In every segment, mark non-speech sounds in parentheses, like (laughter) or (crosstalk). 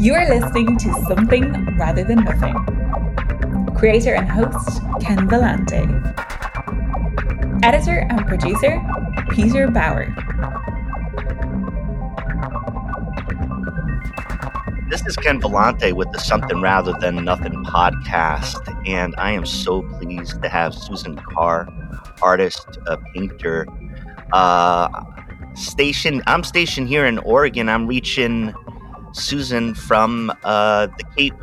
You are listening to Something Rather Than Nothing. Creator and host Ken Vellante. Editor and producer Peter Bauer. This is Ken Vellante with the Something Rather Than Nothing podcast, and I am so pleased to have Susan Carr, artist, a painter, uh, stationed. I'm stationed here in Oregon. I'm reaching Susan from uh, the Cape.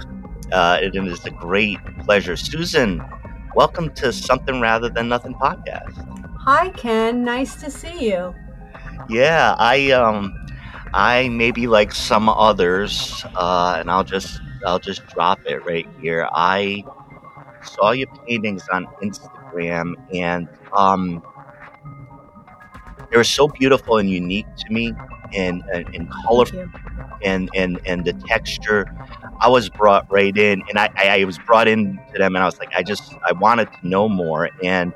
Uh, it is a great pleasure. Susan, welcome to Something Rather Than Nothing podcast. Hi, Ken. Nice to see you. Yeah, I um I maybe like some others, uh, and I'll just I'll just drop it right here. I saw your paintings on Instagram, and um, they were so beautiful and unique to me, and and, and colorful, and and and the texture. I was brought right in, and I, I was brought in to them, and I was like, I just I wanted to know more, and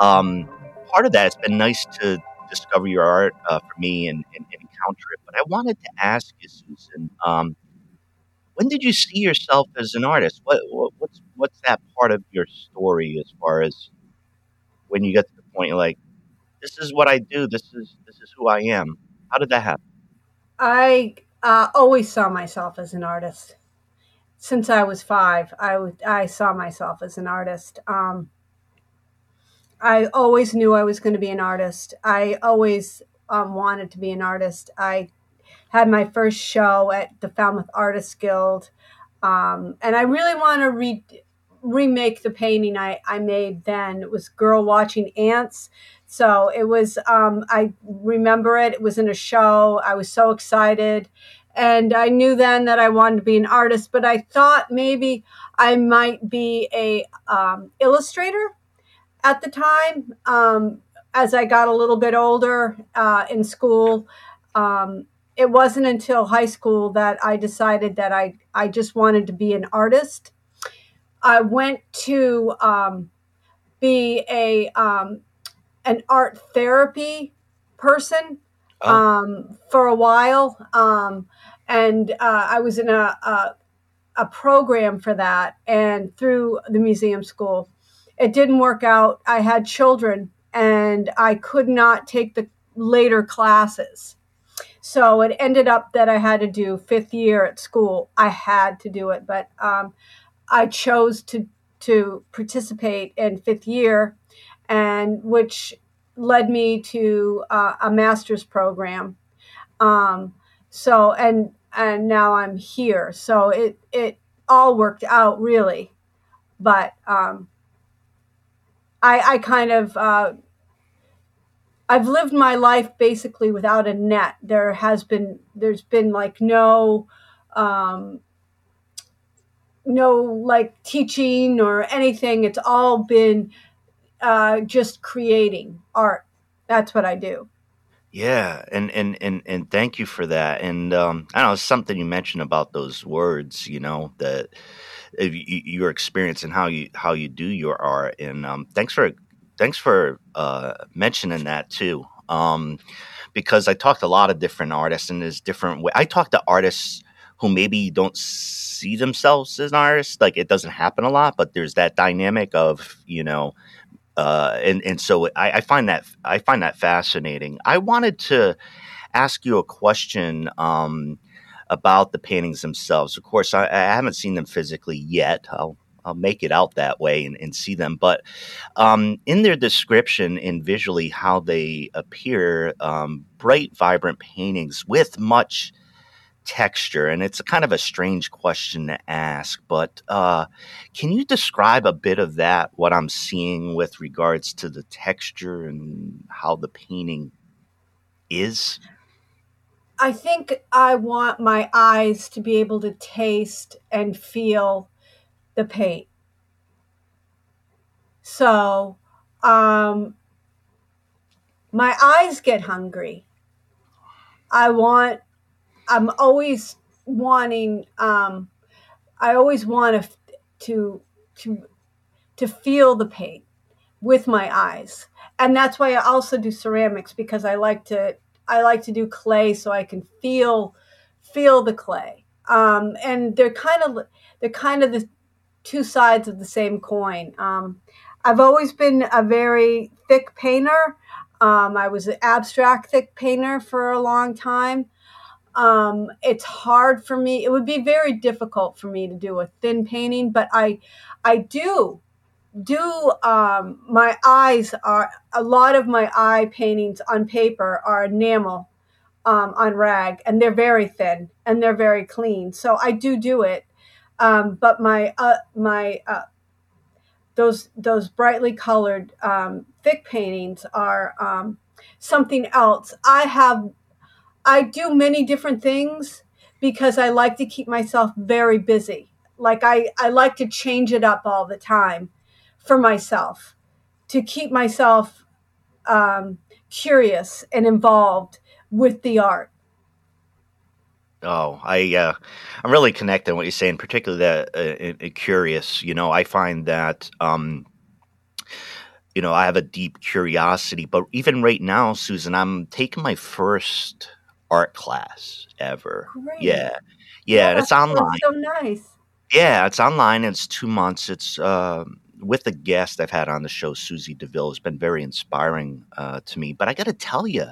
um, part of that it's been nice to discover your art uh, for me and, and, and encounter it. But I wanted to ask you, Susan, um, when did you see yourself as an artist? What, what, what's what's that part of your story as far as when you get to the point you're like, this is what I do. This is this is who I am. How did that happen? I uh, always saw myself as an artist. Since I was five, I, w- I saw myself as an artist. Um, I always knew I was going to be an artist. I always um, wanted to be an artist. I had my first show at the Falmouth Artists Guild, um, and I really want to re- remake the painting I, I made then. It was Girl Watching Ants. So it was, um, I remember it. It was in a show. I was so excited. And I knew then that I wanted to be an artist, but I thought maybe I might be a um, illustrator at the time. Um, as I got a little bit older uh, in school, um, it wasn't until high school that I decided that I, I just wanted to be an artist. I went to um, be a um, an art therapy person oh. Um, for a while, um, and uh, I was in a, a a program for that, and through the museum school, it didn't work out. I had children and I could not take the later classes. So it ended up that I had to do fifth year at school. I had to do it, but um, I chose to to participate in fifth year, and which led me to uh, a master's program. Um, so and and now I'm here. So it it all worked out really, but um, I I kind of uh, I've lived my life basically without a net. There has been there's been like no um, no like teaching or anything. It's all been uh, just creating art. That's what I do. Yeah, and and and and thank you for that. And um, I know something you mentioned about those words. You know that your experience and how you how you do your art. And um, thanks for thanks for uh, mentioning that too. Um, because I talked to a lot of different artists, and there's different way. I talk to artists who maybe don't see themselves as an artist. Like it doesn't happen a lot, but there's that dynamic of you know, uh, and and so I, I find that I find that fascinating. I wanted to ask you a question. Um, about the paintings themselves. Of course, I, I, haven't seen them physically yet. I'll I'll make it out that way and, and see them. But um, in their description and visually how they appear, um, bright, vibrant paintings with much texture. And it's kind of a strange question to ask, but uh, can you describe a bit of that, what I'm seeing with regards to the texture and how the painting is? I think I want my eyes to be able to taste and feel the paint. So, um, my eyes get hungry. I want, I'm always wanting, um, I always want to, to, to, to feel the paint with my eyes. And that's why I also do ceramics because I like to, I like to do clay so I can feel, feel the clay. um, and they're kind of they're kind of the two sides of the same coin. Um, I've always been a very thick painter. Um, I was an abstract thick painter for a long time. Um, it's hard for me. It would be very difficult for me to do a thin painting, but I, I do do um, my eyes are a lot of my eye paintings on paper are enamel um, on rag and they're very thin and they're very clean so i do do it um, but my uh, my uh, those those brightly colored um, thick paintings are um, something else i have i do many different things because i like to keep myself very busy like i i like to change it up all the time for myself to keep myself um, curious and involved with the art. Oh, I uh, I'm really connecting what you're saying, particularly that uh, curious. You know, I find that um, you know I have a deep curiosity, but even right now, Susan, I'm taking my first art class ever. Great. Yeah, yeah, and it's online. so nice. Yeah, it's online. It's two months. It's uh, with a guest I've had on the show, Susie Deville, has been very inspiring uh, to me. But I got to tell you,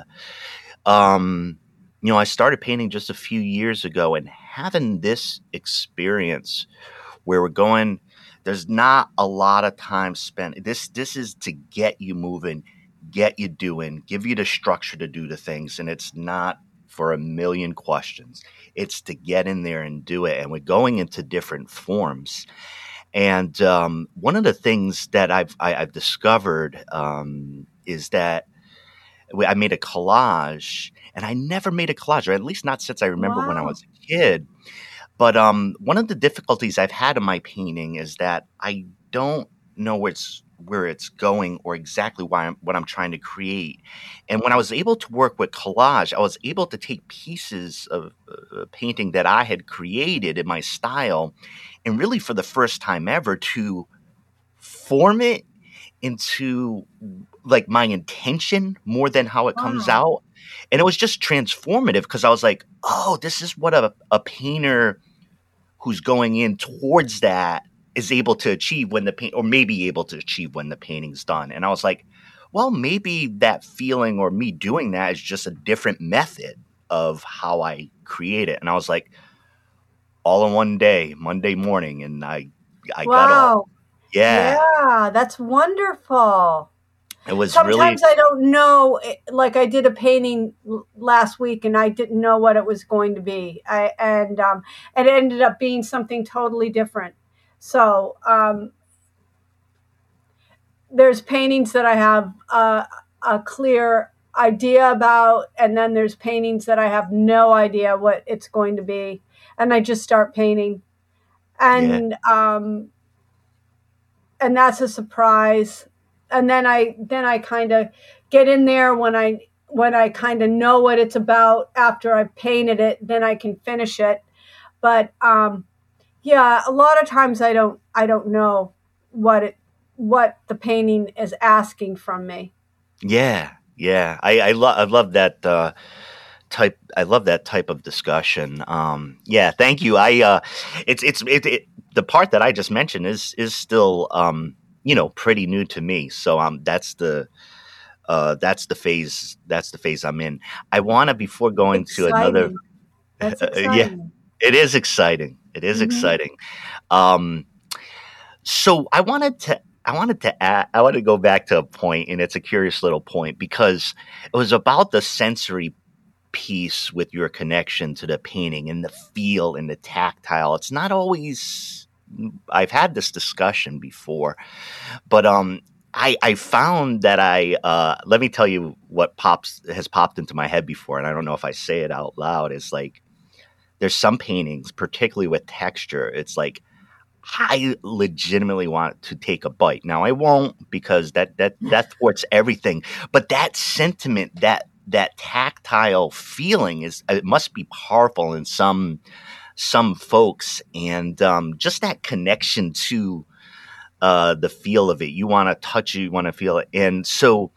um, you know, I started painting just a few years ago, and having this experience where we're going, there's not a lot of time spent. This this is to get you moving, get you doing, give you the structure to do the things, and it's not for a million questions. It's to get in there and do it, and we're going into different forms. And um, one of the things that I've I, have i have discovered um, is that I made a collage, and I never made a collage, or at least not since I remember wow. when I was a kid. But um, one of the difficulties I've had in my painting is that I don't know where it's where it's going or exactly why I'm, what I'm trying to create. And when I was able to work with collage, I was able to take pieces of uh, painting that I had created in my style, and really for the first time ever to form it into like my intention more than how it wow. comes out. And it was just transformative because I was like, oh, this is what a, a painter who's going in towards that is able to achieve when the paint or maybe able to achieve when the painting's done. And I was like, well, maybe that feeling or me doing that is just a different method of how I create it. And I was like, all in one day, Monday morning, and I I wow. got all yeah. Yeah, that's wonderful. It was Sometimes really... I don't know. Eh, like I did a painting last week, and I didn't know what it was going to be. I, and um, it ended up being something totally different. So um, there's paintings that I have uh, a clear idea about, and then there's paintings that I have no idea what it's going to be, and I just start painting. And yeah. um, and that's a surprise and then i then i kind of get in there when i when i kind of know what it's about after i've painted it then i can finish it but um yeah a lot of times i don't i don't know what it what the painting is asking from me yeah yeah i i, love I love that uh type i love that type of discussion um yeah thank you i uh it's it's it, it the part that I just mentioned is is still um, you know pretty new to me. So um, that's the uh, that's the phase that's the phase I'm in. I want to before going exciting. to another. Uh, (laughs) yeah, it is exciting. It is mm-hmm. exciting. Um, so I wanted to I wanted to add, I want to go back to a point, and it's a curious little point because it was about the sensory piece with your connection to the painting and the feel and the tactile. It's not always I've had this discussion before, but um, I, I found that I uh, let me tell you what pops has popped into my head before, and I don't know if I say it out loud. Is like there's some paintings, particularly with texture. It's like I legitimately want to take a bite. Now I won't because that that (laughs) that thwarts everything. But that sentiment, that that tactile feeling is it must be powerful in some some folks, and um, just that connection to uh, the feel of it. You want to touch it, you want to feel it, and so.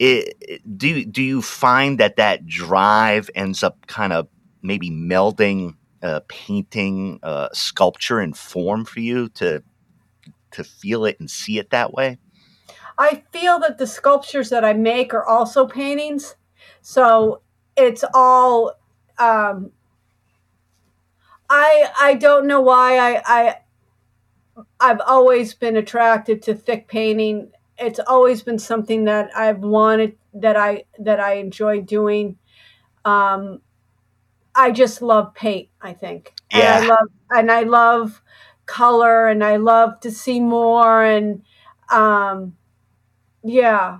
It, do do you find that that drive ends up kind of maybe melding uh, painting uh, sculpture and form for you to to feel it and see it that way? I feel that the sculptures that I make are also paintings. So it's all um, I I don't know why I, I I've always been attracted to thick painting. It's always been something that I've wanted that I that I enjoy doing. Um, I just love paint. I think. Yeah. And I love and I love color, and I love to see more. And um, yeah,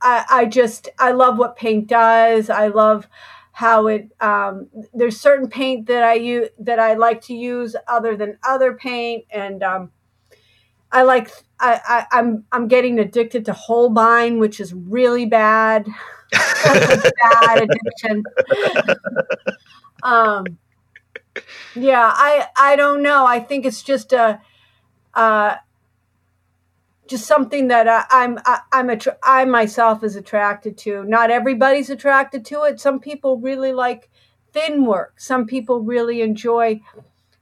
I I just I love what paint does. I love how it um, there's certain paint that I use that I like to use other than other paint, and um, I like I, I I'm I'm getting addicted to Holbein, which is really bad. bad addiction. um, yeah, I I don't know. I think it's just a. Uh, just something that I, I'm I, I'm attra- I myself is attracted to. Not everybody's attracted to it. Some people really like thin work. Some people really enjoy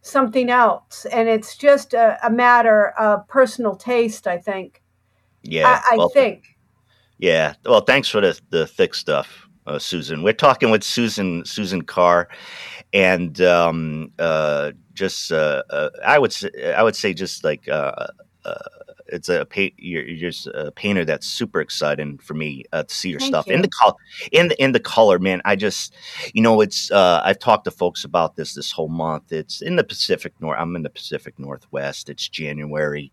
something else, and it's just a, a matter of personal taste. I think. Yeah, I, I well, think. Yeah. Well, thanks for the the thick stuff, uh, Susan. We're talking with Susan Susan Carr, and um, uh, just uh, uh, I would say, I would say just like. It's a paint. You're, you're, just a painter that's super exciting for me uh, to see your Thank stuff you. in the color. In the in the color, man. I just, you know, it's. Uh, I've talked to folks about this this whole month. It's in the Pacific North. I'm in the Pacific Northwest. It's January.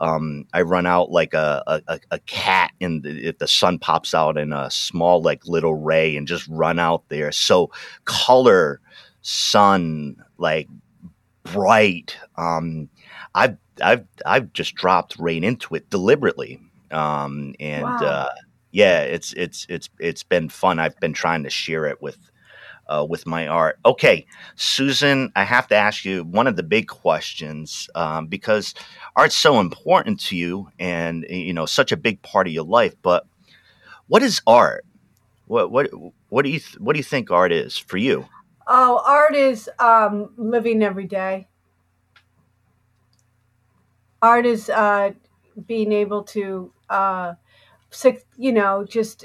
Um, I run out like a a, a cat, and if the sun pops out in a small like little ray, and just run out there. So color, sun, like bright. Um, I've I've I've just dropped right into it deliberately, um, and Wow. uh, yeah, it's it's it's it's been fun. I've been trying to share it with uh, with my art. Okay, Susan, I have to ask you one of the big questions um, because art's so important to you, and you know such a big part of your life. But what is art? What what what do you th- what do you think art is for you? Oh, art is um, living every day. Art is uh, being able to, uh, you know, just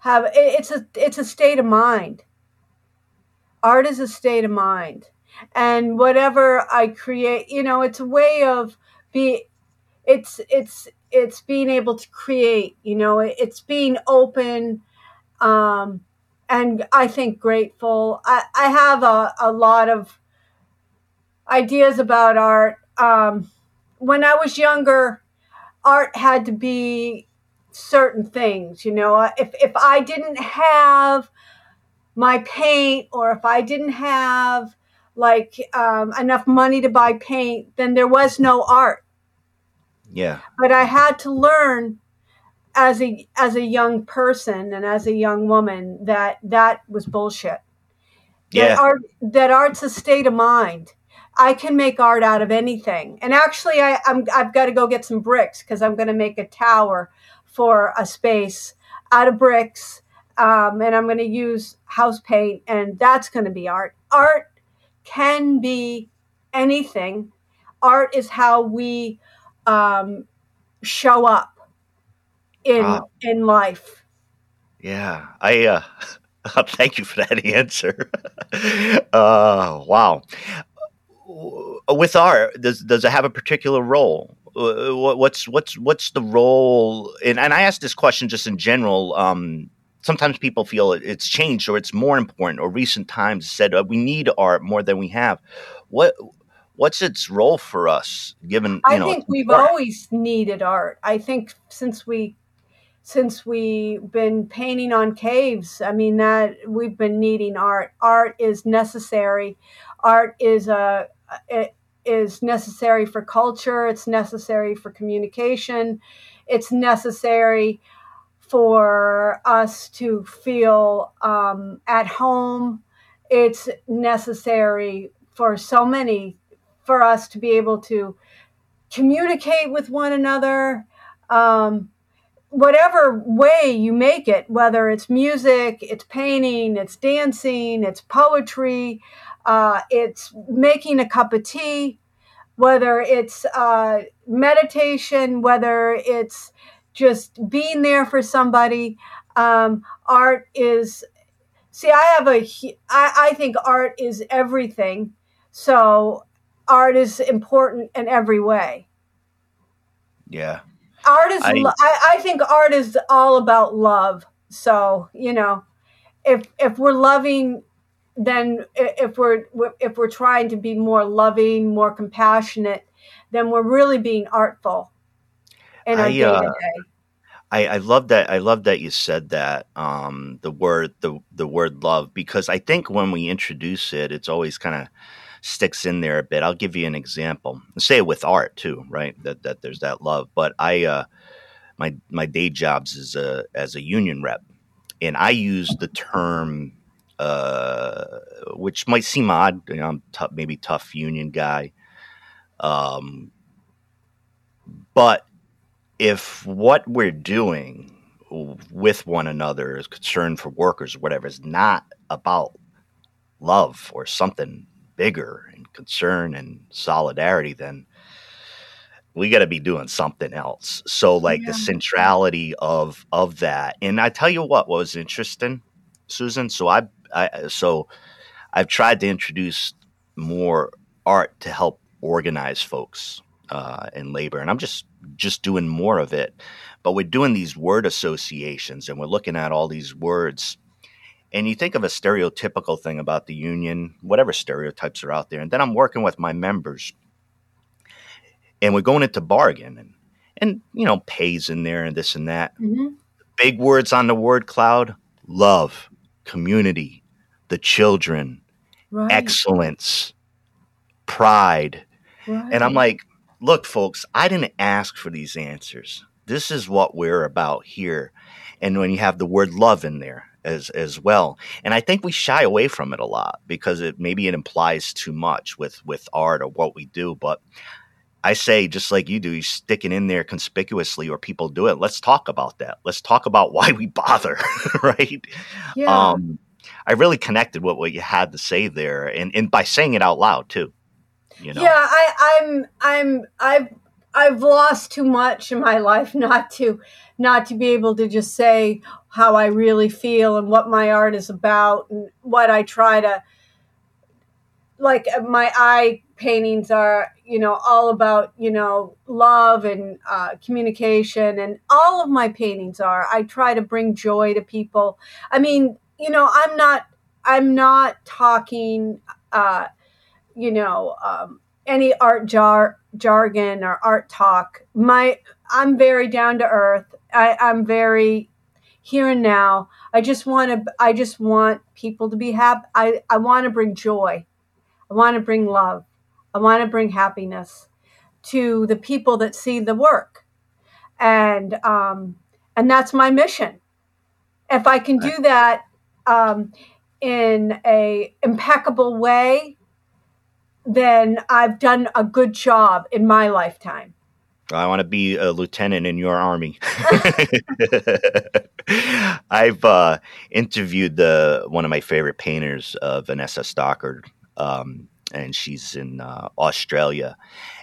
have. It's a it's a state of mind. Art is a state of mind, and whatever I create, you know, it's a way of be. It's it's it's being able to create. You know, it's being open. Um, and I think grateful. I, I have a, a lot of ideas about art. Um, when I was younger, art had to be certain things. You know, if if I didn't have my paint, or if I didn't have like um, enough money to buy paint, then there was no art. Yeah, But I had to learn as a as a young person and as a young woman that that was bullshit. That yeah, art that art's a state of mind. I can make art out of anything. And actually I, I'm I've got to go get some bricks because I'm gonna make a tower for a space out of bricks. Um, and I'm gonna use house paint and that's gonna be art. Art can be anything. Art is how we um, show up in Wow. in life. yeah. I uh, (laughs) thank you for that (laughs) answer. (laughs) uh, wow. With art, does does it have a particular role? Uh, What's what's what's the role? And and I ask this question just in general. Um, sometimes people feel it's changed or it's more important. Or recent times said uh, we need art more than we have. What what's its role for us? Given you I know, think we've important. always needed art. I think since we since we've been painting on caves, I mean that we've been needing art. Art is necessary. Art is a it is necessary for culture. It's necessary for communication. It's necessary for us to feel um, at home. It's necessary for so many for us to be able to communicate with one another. Um, whatever way you make it, whether it's music, it's painting, it's dancing, it's poetry, uh, it's making a cup of tea, whether it's uh, meditation, whether it's just being there for somebody. Um, art is, see, I have a, I, I think art is everything. So art is important in every way. Yeah. Art is, I, I, I think art is all about love. So, you know, if, if we're loving then if we're if we're trying to be more loving, more compassionate, then we're really being artful in our day to day. I, I love that. I love that you said that um, the word the the word love because I think when we introduce it, it's always kind of sticks in there a bit. I'll give you an example. Say it with art too, right? That that there's that love. But I uh, my my day jobs is a as a union rep, and I use the term uh, which might seem odd. You know, I'm t- maybe tough union guy. Um, but if what we're doing with one another is concern for workers or whatever is not about love or something bigger and concern and solidarity, then we got to be doing something else. So, like yeah. the centrality of of that, and I tell you what was interesting, Susan. So I I, so I've tried to introduce more art to help organize folks uh, in labor, and I'm just just doing more of it. But we're doing these word associations, and we're looking at all these words. And you think of a stereotypical thing about the union, whatever stereotypes are out there, and then I'm working with my members, and we're going into bargain, and and you know pays in there and this and that. Mm-hmm. Big words on the word cloud: love, community, the children, right. excellence, pride. Right. And I'm like, look, folks, I didn't ask for these answers. This is what we're about here. And when you have the word love in there as as well. And I think we shy away from it a lot because it maybe it implies too much with with art or what we do. But I say, just like you do, you stick it in there conspicuously, or people do it. Let's talk about that. Let's talk about (laughs) why we bother, (laughs) right? Yeah. Um, I really connected with what you had to say there, and and by saying it out loud too. You know. Yeah, I, I'm I'm I've I've lost too much in my (laughs) life not to not to be able to just say how I really feel and what my art is about and what I try to like uh, my eye paintings are you know all about you know love and uh, communication and all of my paintings are i try to bring joy to people i mean you know, I'm not I'm not talking uh, you know, um, any art jar jargon or art talk. My I'm very down to earth. I, I'm very here and now. I just want to I just want people to be happy. I, I want to bring joy. I want to bring love. I want to bring happiness to the people that see the work. And um, and that's my mission. If I can do that um, in a impeccable way, then I've done a good job in my lifetime. I want to be a lieutenant in your army. (laughs) I've uh, interviewed the one of my favorite painters, uh, Vanessa Stockard, um, and she's in uh, Australia,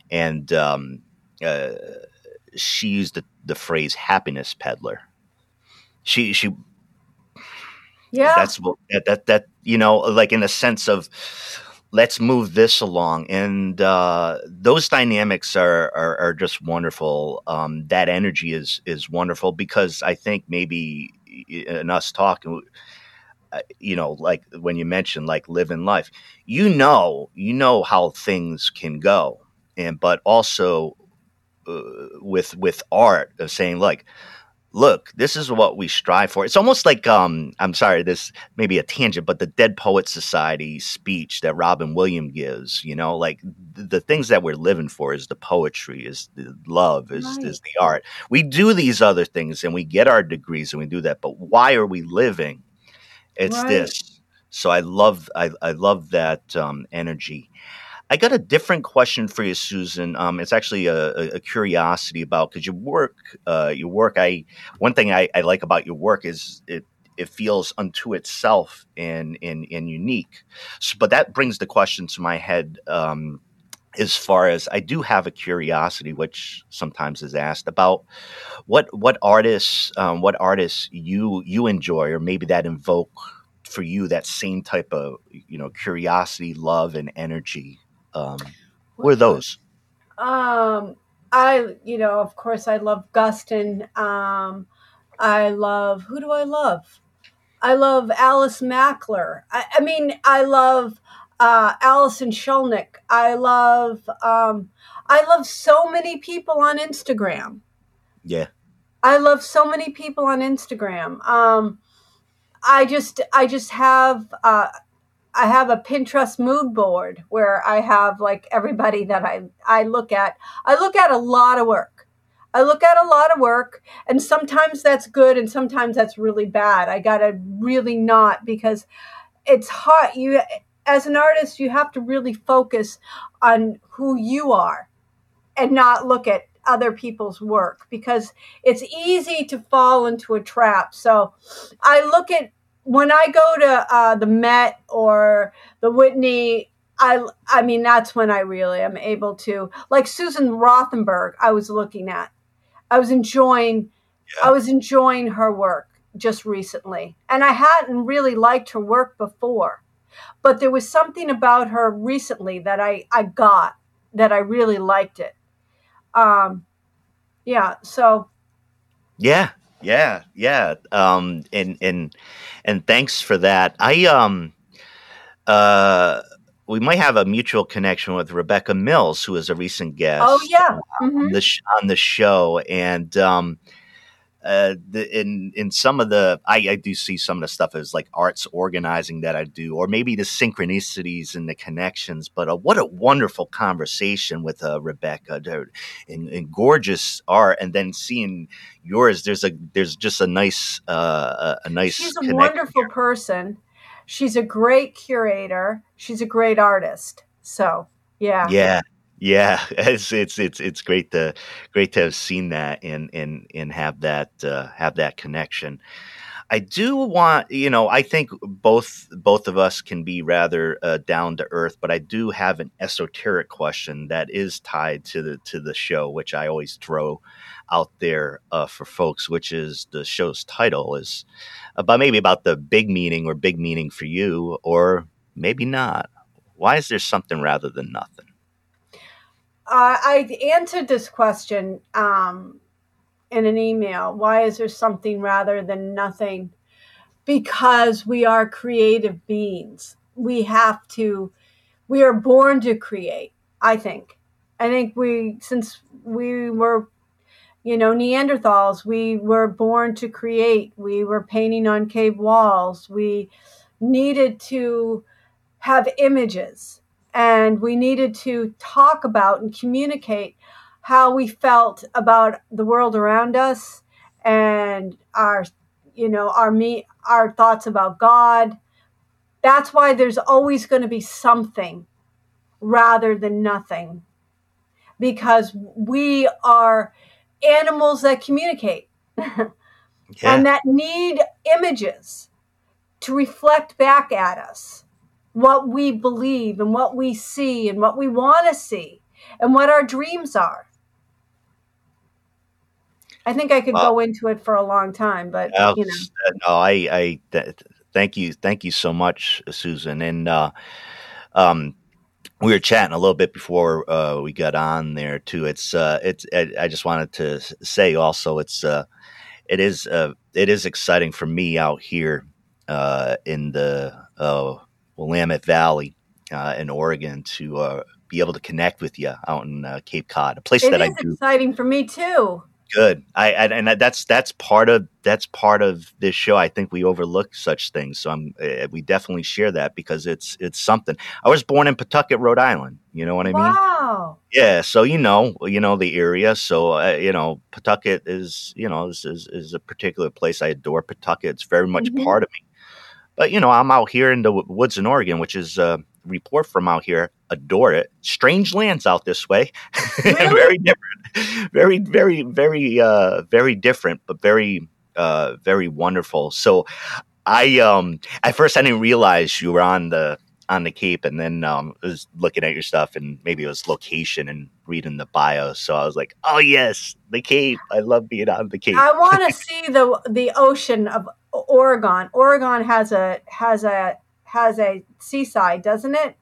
and um, uh, she used the, the phrase "happiness peddler." She she yeah. That's what that, that, you know, like in the sense of let's move this along. And uh, those dynamics are, are, are just wonderful. Um, that energy is, is wonderful because I think maybe in us talking, uh, you know, like when you mentioned like living life, you know, you know how things can go. And, but also uh, with, with art of saying like, look, this is what we strive for. It's almost like um, I'm sorry, this may be a tangent, but the Dead Poet Society speech that Robin Williams gives, you know, like th- the things that we're living for is the poetry, is the love, is right. is the art. We do these other things and we get our degrees and we do that, but why are we living? It's right. this. So I love I, I love that um, energy. I got a different question for you, Susan. Um, it's actually a, a curiosity about because your work, uh, your work. I one thing I, I, like about your work is it it feels unto itself and and and unique. So, but that brings the question to my head. Um, as far as I do have a curiosity, which sometimes is asked about what what artists um, what artists you you enjoy, or maybe that invoke for you that same type of you know curiosity, love, and energy. Um, what are those? Um, I you know of course I love Guston. Um, I love who do I love? I love Alice Mackler. I, I mean I love uh, Alison Skolnick. I love um, I love so many people on Instagram. Yeah. I love so many people on Instagram. Um, I just I just have uh, I have a Pinterest mood board where I have like everybody that I I look at. I look at a lot of work. I look at a lot of work and sometimes that's good and sometimes that's really bad. I got to really not because it's hard you as an artist, you have to really focus on who you are and not look at other people's work because it's easy to fall into a trap. So I look at when I go to uh, the Met or the Whitney. I, I mean, that's when I really am able to, like Susan Rothenberg, I was looking at. I was enjoying, yeah. I was enjoying her work just recently. And I hadn't really liked her work before but there was something about her recently that I, I got that I really liked it. Um, yeah. So. Yeah. Yeah. Yeah. Um, and, and, and thanks for that. I, um, uh, we might have a mutual connection with Rebecca Mills, who is a recent guest. Oh yeah, mm-hmm. on, the sh- on the show, and um, uh, the, in in some of the I, I, do see some of the stuff as like arts organizing that I do, or maybe the synchronicities and the connections. But uh, what a wonderful conversation with uh, Rebecca, and, and, gorgeous art, and then seeing yours. There's a there's just a nice uh, a nice. She's a wonderful here. person. She's a great curator. She's a great artist. So yeah, yeah, yeah, (laughs) it's it's it's it's great to great to have seen that and and and have that uh, have that connection. I do want, you know, I think both both of us can be rather uh, down to earth, but I do have an esoteric question that is tied to the to the show, which I always throw out there uh, for folks, which is the show's title is about maybe about the big meaning or big meaning for you, or maybe not. Why is there something rather than nothing? Uh, I answered this question um, in an email. Why is there something rather than nothing? Because we are creative beings. We have to, we are born to create, I think. I think we, since we were, you know, Neanderthals, we were born to create. We were painting on cave walls. We needed to have images and we needed to talk about and communicate how we felt about the world around us and our you know our me our thoughts about god. That's why there's always going to be something rather than nothing because we are animals that communicate. (laughs) Yeah. and that need images to reflect back at us what we believe and what we see and what we want to see and what our dreams are. I think I could well, go into it for a long time, but you know. No, I, I th- thank you, thank you so much, Susan. And uh, um, we were chatting a little bit before uh, we got on there too. It's, uh, it's. I just wanted to say also, it's, uh, it is, uh, it is exciting for me out here uh, in the uh, Willamette Valley uh, in Oregon to uh, be able to connect with you out in uh, Cape Cod, a place it that I do. Exciting for me too. Good. I, I, and that's that's part of that's part of this show. I think we overlook such things, so I'm uh, we definitely share that because it's it's something. I was born in Pawtucket, Rhode Island. You know what I mean? Wow. Yeah. So you know you know the area. So uh, you know Pawtucket is you know is, is, is a particular place I adore. Pawtucket. It's very much mm-hmm. part of me. But you know, I'm out here in the woods in Oregon, which is a uh, report from out here. Adore it. Strange lands out this way. (laughs) Really? very different. Very, very, very, uh, very different, but very, uh, very wonderful. So, I um at first I didn't realize you were on the on the Cape, and then um I was looking at your stuff, and maybe it was location and reading the bio. So I was like, oh yes, the Cape. I love being on the Cape. I want to (laughs) see the the ocean of Oregon. Oregon has a has a has a seaside, doesn't it?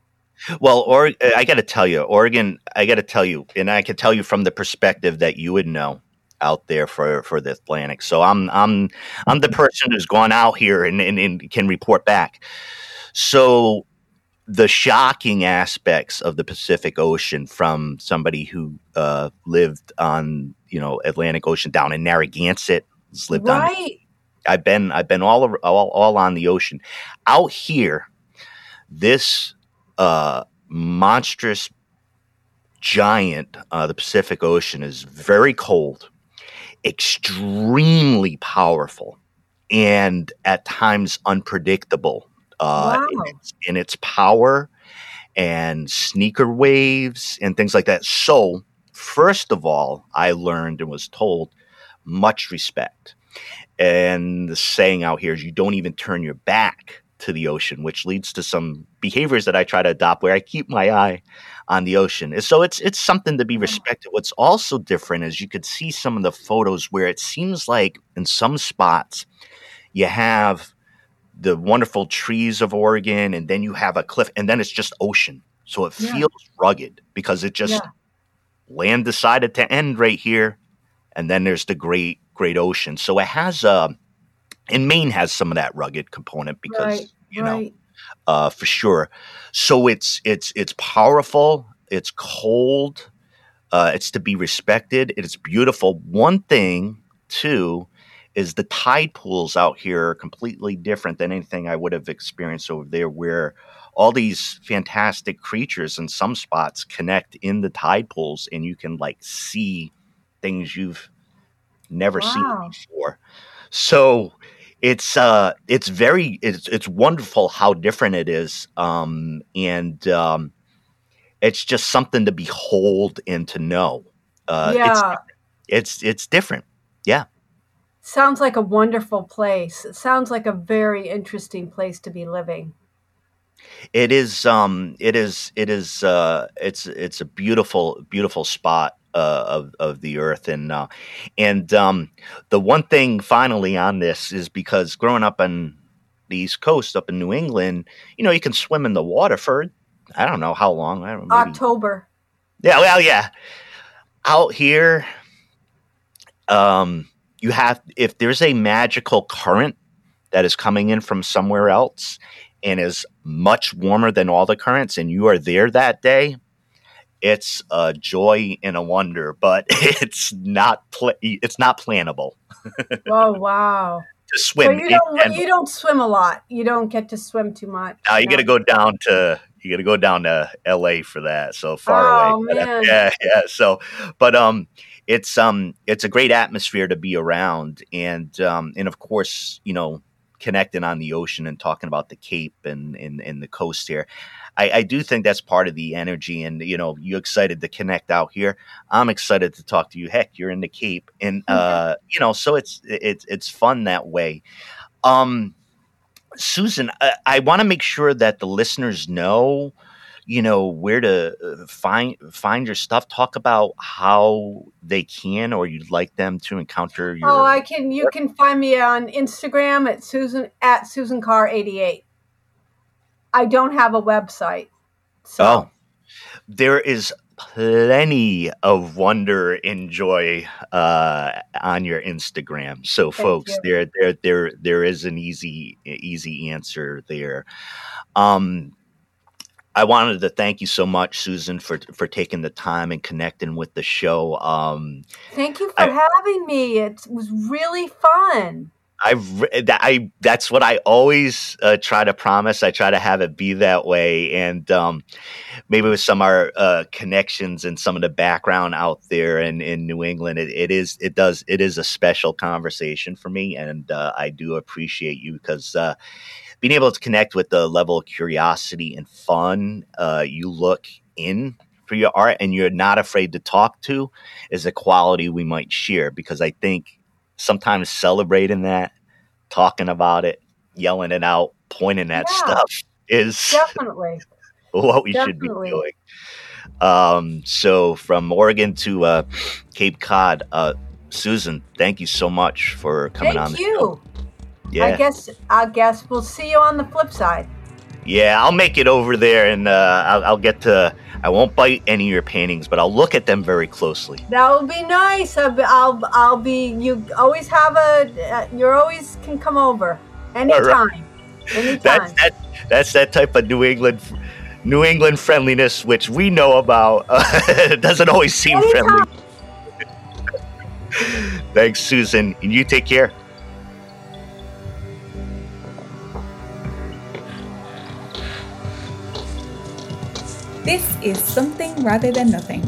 Well, or I got to tell you, Oregon. I got to tell you, and I can tell you from the perspective that you would know out there for for the Atlantic. So I'm I'm I'm the person who's gone out here and, and, and can report back. So the shocking aspects of the Pacific Ocean from somebody who uh, lived on you know Atlantic Ocean down in Narragansett, lived right. on. I've been I've been all, all all on the ocean. Out here, this uh, monstrous giant, uh, the Pacific Ocean, is very cold extremely powerful and at times unpredictable uh, Wow. in, its, in its power and sneaker waves and things like that. So, first of all, I learned and was told much respect. And the saying out here is you don't even turn your back to the ocean, which leads to some behaviors that I try to adopt where I keep my eye on the ocean. And So it's it's something to be mm-hmm. respected. What's also different is you could see some of the photos where it seems like in some spots you have the wonderful trees of Oregon and then you have a cliff and then it's just ocean. So it Yeah. feels rugged because it just Yeah. land decided to end right here and then there's the great great ocean. So it has a and Maine has some of that rugged component because Right, you know right. uh, for sure. So it's it's it's powerful. It's cold. Uh, it's to be respected. It's beautiful. One thing too is the tide pools out here are completely different than anything I would have experienced over there, where all these fantastic creatures in some spots connect in the tide pools, and you can like see things you've never seen before. So it's uh it's very it's it's wonderful how different it is um and um it's just something to behold and to know uh yeah. it's it's it's different Yeah. Sounds like a wonderful place. It sounds like a very interesting place to be living. It is um it is it is uh it's it's a beautiful beautiful spot uh, of of the earth and uh and um the one thing finally on this is because growing up on the east coast up in new england you know you can swim in the water for i don't know how long i don't maybe October. Yeah, well, yeah. Out here, um, you have if there's a magical current that is coming in from somewhere else and is much warmer than all the currents, and you are there that day, it's a joy and a wonder. But (laughs) it's not pla- it's not plannable (laughs) Oh wow. to So swim. you don't you don't swim a lot. You don't get to swim too much. Now you No. got to go down to you got to go down to L.A. for that. So far Oh, away. (laughs) man. Yeah, yeah. So, but um, it's um, it's a great atmosphere to be around, and um, and of course, you know, connecting on the ocean and talking about the Cape and and, and the coast here. I, I do think that's part of the energy, and you know, you're excited to connect out here. I'm excited to talk to you. Heck, you're in the Cape, and uh, you know, so it's it's it's fun that way. Um, Susan, I, I want to make sure that the listeners know, you know, where to uh, find find your stuff. Talk about how they can, or you'd like them to encounter your. Oh, I can. You can find me on Instagram at Susan at Susan eighty eight. I don't have a website. So Oh, there is plenty of wonder and joy uh, on your Instagram. So, Thank folks, you. there, there, there, there is an easy, easy answer there. Um, I wanted to thank you so much, Susan, for for taking the time and connecting with the show. Um, thank you for I- having me. It was really fun. I've I that's what I always uh, try to promise. I try to have it be that way, and um, maybe with some of our uh, connections and some of the background out there in, in New England, it, it is it does it is a special conversation for me, and uh, I do appreciate you because uh, being able to connect with the level of curiosity and fun uh, you look in for your art, and you're not afraid to talk to, is a quality we might share because I think sometimes celebrating that, talking about it, yelling it out, pointing at Yeah. stuff is Definitely. (laughs) what we should be doing. Um, so from Oregon to uh, Cape Cod, uh, Susan, thank you so much for coming on Thank you. show. Yeah, I guess I guess we'll see you on the flip side. yeah, I'll make it over there, and uh, I'll, I'll get to. I won't bite any of your paintings, but I'll look at them very closely. That would be nice. I'll be, I'll, I'll be you always have a uh, you always can come over anytime. Anytime. That's that. That's that type of New England, New England friendliness, which we know about. (laughs) it doesn't always seem Anytime. friendly. (laughs) Thanks, Susan, and you take care. This is Something Rather Than Nothing,